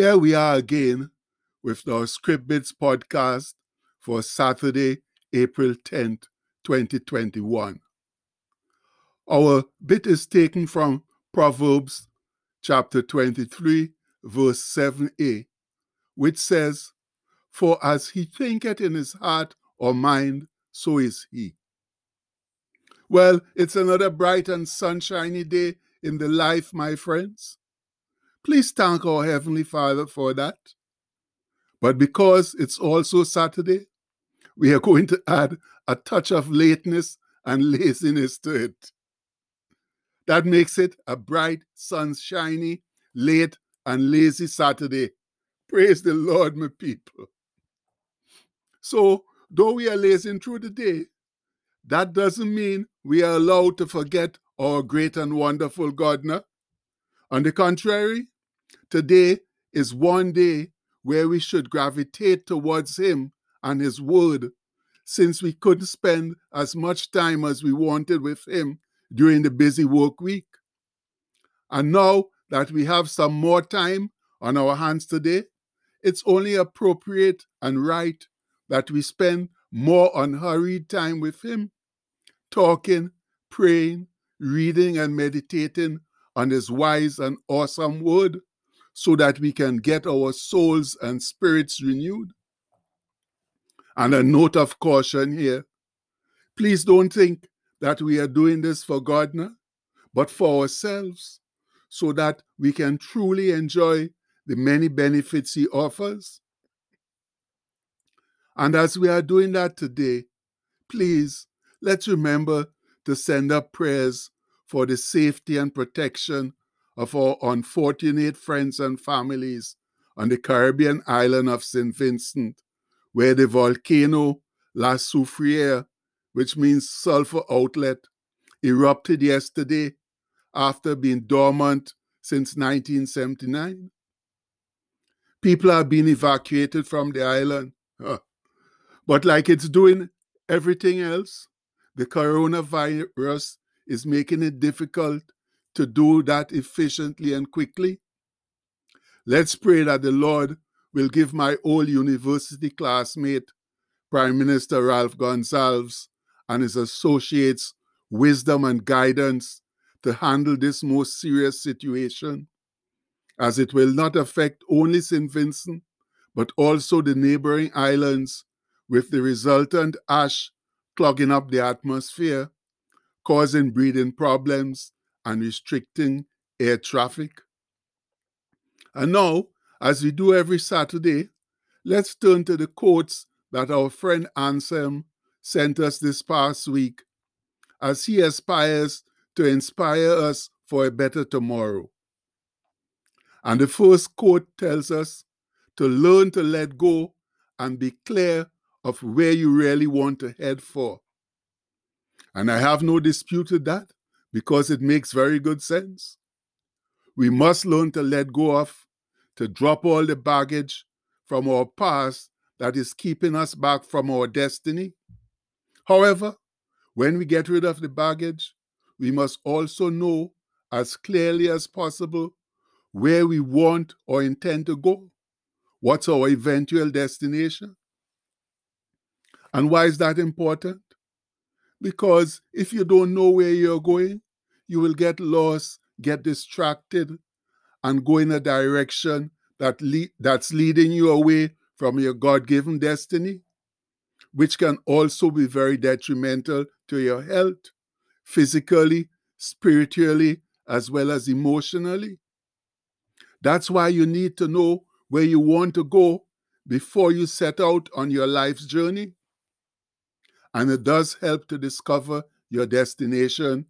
Here we are again with our Script Bits podcast for Saturday, April 10th, 2021. Our bit is taken from Proverbs chapter 23, verse 7a, which says, For as he thinketh in his heart or mind, so is he. Well, it's another bright and sunshiny day in the life, my friends. Please thank our Heavenly Father for that. But because it's also Saturday, we are going to add a touch of lateness and laziness to it. That makes it a bright, sunshiny, late, and lazy Saturday. Praise the Lord, my people. So, though we are lazing through the day, that doesn't mean we are allowed to forget our great and wonderful God. On the contrary, today is one day where we should gravitate towards Him and His Word, since we couldn't spend as much time as we wanted with Him during the busy work week. And now that we have some more time on our hands today, it's only appropriate and right that we spend more unhurried time with Him, talking, praying, reading, and meditating on His wise and awesome word so that we can get our souls and spirits renewed. And a note of caution here please don't think that we are doing this for God, but for ourselves, so that we can truly enjoy the many benefits He offers. And as we are doing that today, please let's remember to send up prayers for the safety and protection of our unfortunate friends and families on the Caribbean island of St. Vincent, where the volcano La Soufriere, which means sulfur outlet, erupted yesterday after being dormant since 1979. People are being evacuated from the island. But like it's doing everything else, the coronavirus is making it difficult to do that efficiently and quickly. Let's pray that the Lord will give my old university classmate, Prime Minister Ralph Gonsalves, and his associates wisdom and guidance to handle this most serious situation, as it will not affect only St. Vincent, but also the neighboring islands, with the resultant ash clogging up the atmosphere, causing breathing problems and restricting air traffic. And now, as we do every Saturday, let's turn to the quotes that our friend Anselm sent us this past week as he aspires to inspire us for a better tomorrow. And the first quote tells us to learn to let go and be clear of where you really want to head for. And I have no dispute with that because it makes very good sense. We must learn to let go of, to drop all the baggage from our past that is keeping us back from our destiny. However, when we get rid of the baggage, we must also know as clearly as possible where we want or intend to go. What's our eventual destination? And why is that important? Because if you don't know where you're going, you will get lost, get distracted, and go in a direction that that's leading you away from your God given destiny, which can also be very detrimental to your health, physically, spiritually, as well as emotionally. That's why you need to know where you want to go before you set out on your life's journey and it does help to discover your destination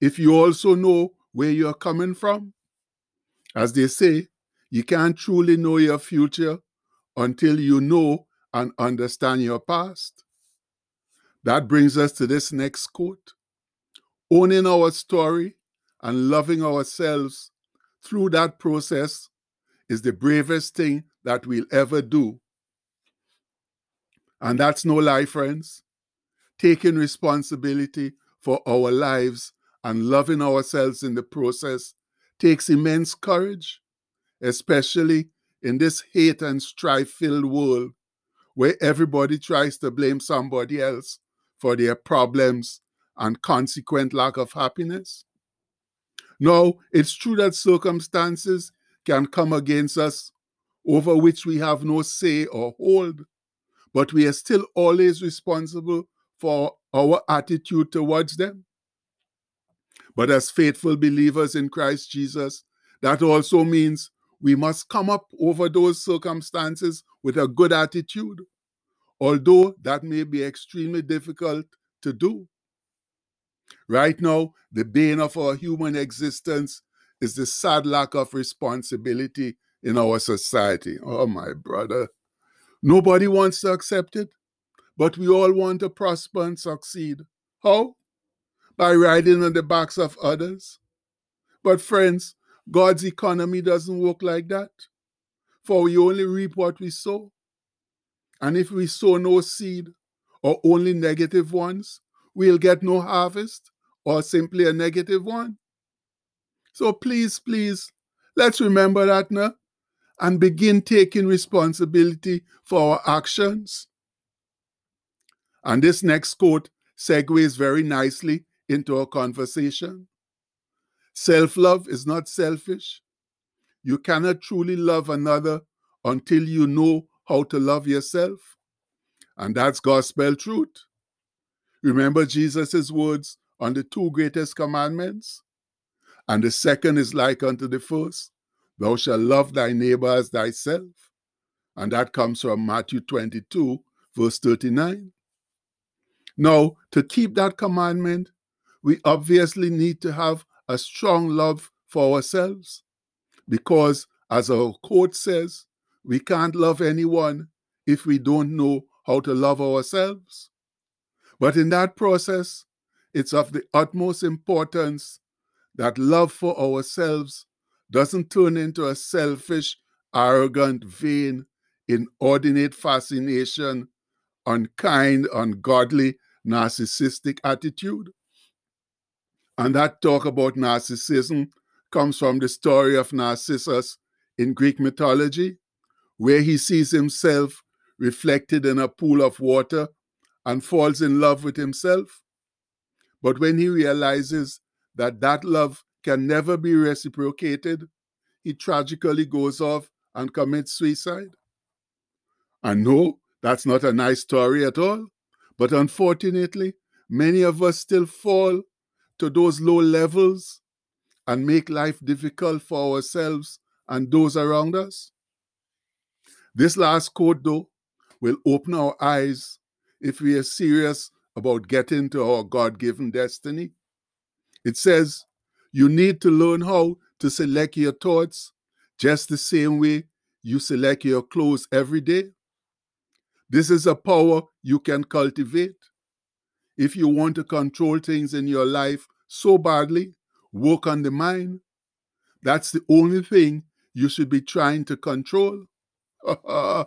if you also know where you're coming from. As they say, you can't truly know your future until you know and understand your past. That brings us to this next quote Owning our story and loving ourselves through that process is the bravest thing that we'll ever do. And that's no lie, friends taking responsibility for our lives and loving ourselves in the process takes immense courage, especially in this hate and strife filled world where everybody tries to blame somebody else for their problems and consequent lack of happiness? No, it's true that circumstances can come against us over which we have no say or hold, but we are still always responsible for our attitude towards them. But as faithful believers in Christ Jesus, that also means we must come up over those circumstances with a good attitude, although that may be extremely difficult to do. Right now, the bane of our human existence is the sad lack of responsibility in our society. Oh, my brother. Nobody wants to accept it, but we all want to prosper and succeed. How? By riding on the backs of others. But, friends, God's economy doesn't work like that. For we only reap what we sow. And if we sow no seed, or only negative ones, we'll get no harvest, or simply a negative one. So please, please, let's remember that now and begin taking responsibility for our actions. And this next quote segues very nicely into our conversation. Self love is not selfish. You cannot truly love another until you know how to love yourself. And that's gospel truth. Remember Jesus' words on the two greatest commandments? And the second is like unto the first Thou shalt love thy neighbor as thyself. And that comes from Matthew 22, verse 39. Now, to keep that commandment, we obviously need to have a strong love for ourselves. Because, as our quote says, we can't love anyone if we don't know how to love ourselves. But in that process, it's of the utmost importance that love for ourselves doesn't turn into a selfish, arrogant, vain, inordinate fascination, unkind, ungodly, narcissistic attitude. And that talk about narcissism comes from the story of Narcissus in Greek mythology, where he sees himself reflected in a pool of water and falls in love with himself. But when he realizes that that love can never be reciprocated, he tragically goes off and commits suicide. And no, that's not a nice story at all. But unfortunately, many of us still fall to those low levels and make life difficult for ourselves and those around us. This last quote, though, will open our eyes if we are serious about getting to our God given destiny. It says, you need to learn how to select your thoughts just the same way you select your clothes every day. This is a power you can cultivate. If you want to control things in your life so badly, work on the mind. That's the only thing you should be trying to control.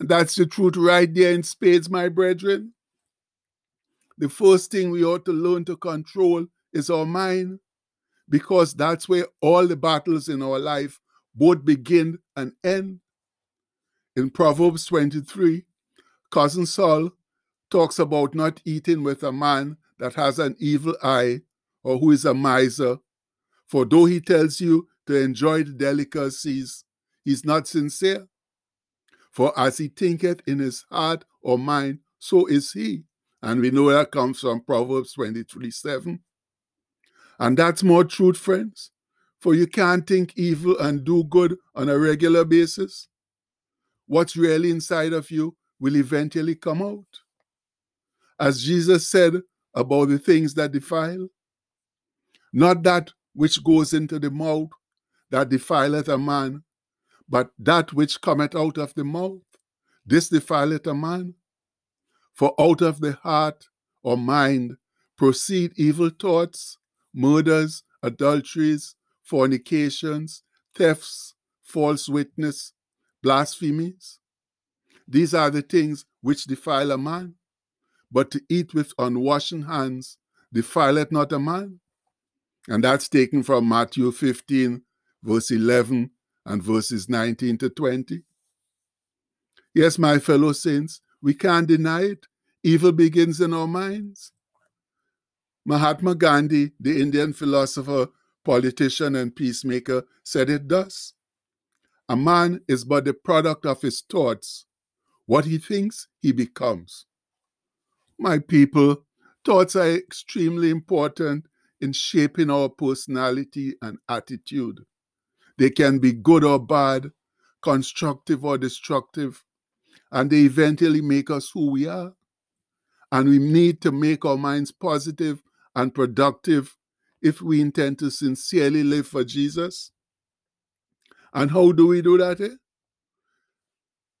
That's the truth right there in spades, my brethren. The first thing we ought to learn to control is our mind because that's where all the battles in our life both begin and end. In Proverbs 23, Cousin Sol talks about not eating with a man that has an evil eye or who is a miser. For though he tells you to enjoy the delicacies, he's not sincere. For as he thinketh in his heart or mind, so is he. And we know that comes from Proverbs 23 7. And that's more truth, friends. For you can't think evil and do good on a regular basis. What's really inside of you will eventually come out. As Jesus said about the things that defile, not that which goes into the mouth that defileth a man, but that which cometh out of the mouth, this defileth a man. For out of the heart or mind proceed evil thoughts, murders, adulteries, fornications, thefts, false witness, blasphemies. These are the things which defile a man. But to eat with unwashen hands defileth not a man. And that's taken from Matthew 15, verse 11 and verses 19 to 20. Yes, my fellow saints, we can't deny it. Evil begins in our minds. Mahatma Gandhi, the Indian philosopher, politician, and peacemaker, said it thus A man is but the product of his thoughts. What he thinks, he becomes. My people, thoughts are extremely important in shaping our personality and attitude. They can be good or bad, constructive or destructive, and they eventually make us who we are. And we need to make our minds positive and productive if we intend to sincerely live for Jesus. And how do we do that? Eh?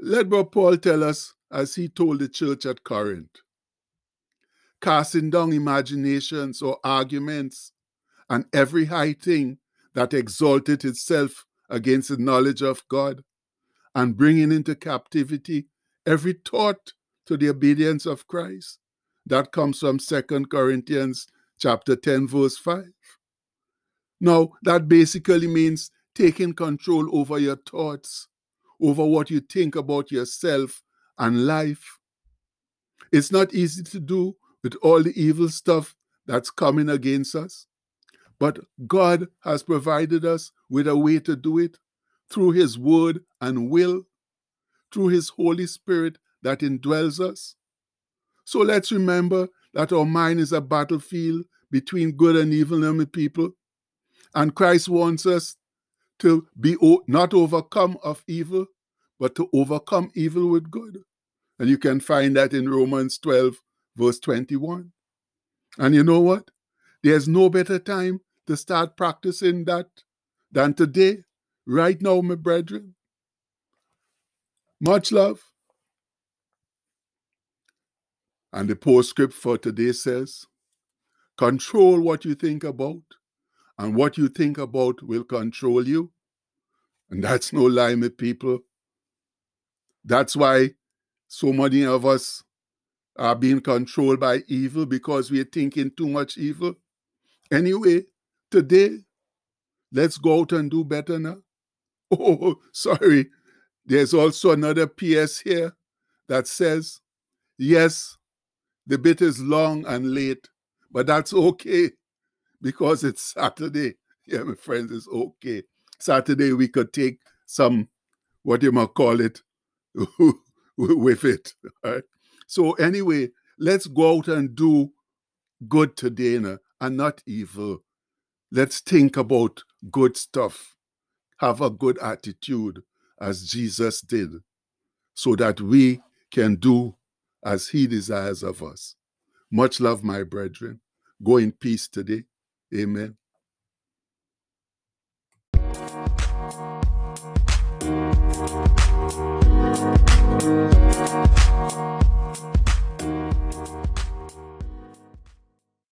Let Brother Paul tell us, as he told the church at Corinth casting down imaginations or arguments and every high thing that exalted itself against the knowledge of God, and bringing into captivity every thought to the obedience of Christ. That comes from Second Corinthians chapter 10, verse 5. Now, that basically means taking control over your thoughts, over what you think about yourself and life. It's not easy to do with all the evil stuff that's coming against us, but God has provided us with a way to do it through His Word and will, through His Holy Spirit that indwells us. So let's remember that our mind is a battlefield between good and evil the people. And Christ wants us to be not overcome of evil, but to overcome evil with good. And you can find that in Romans 12, verse 21. And you know what? There's no better time to start practicing that than today, right now, my brethren. Much love. And the postscript for today says, Control what you think about, and what you think about will control you. And that's no lie, my people. That's why so many of us are being controlled by evil because we're thinking too much evil. Anyway, today, let's go out and do better now. Oh, sorry. There's also another PS here that says, yes, the bit is long and late, but that's okay because it's Saturday. Yeah, my friends, it's okay. Saturday, we could take some, what you might call it, with it. Right? So, anyway, let's go out and do good today now, and not evil. Let's think about good stuff. Have a good attitude as Jesus did, so that we can do as he desires of us. Much love, my brethren. Go in peace today. Amen.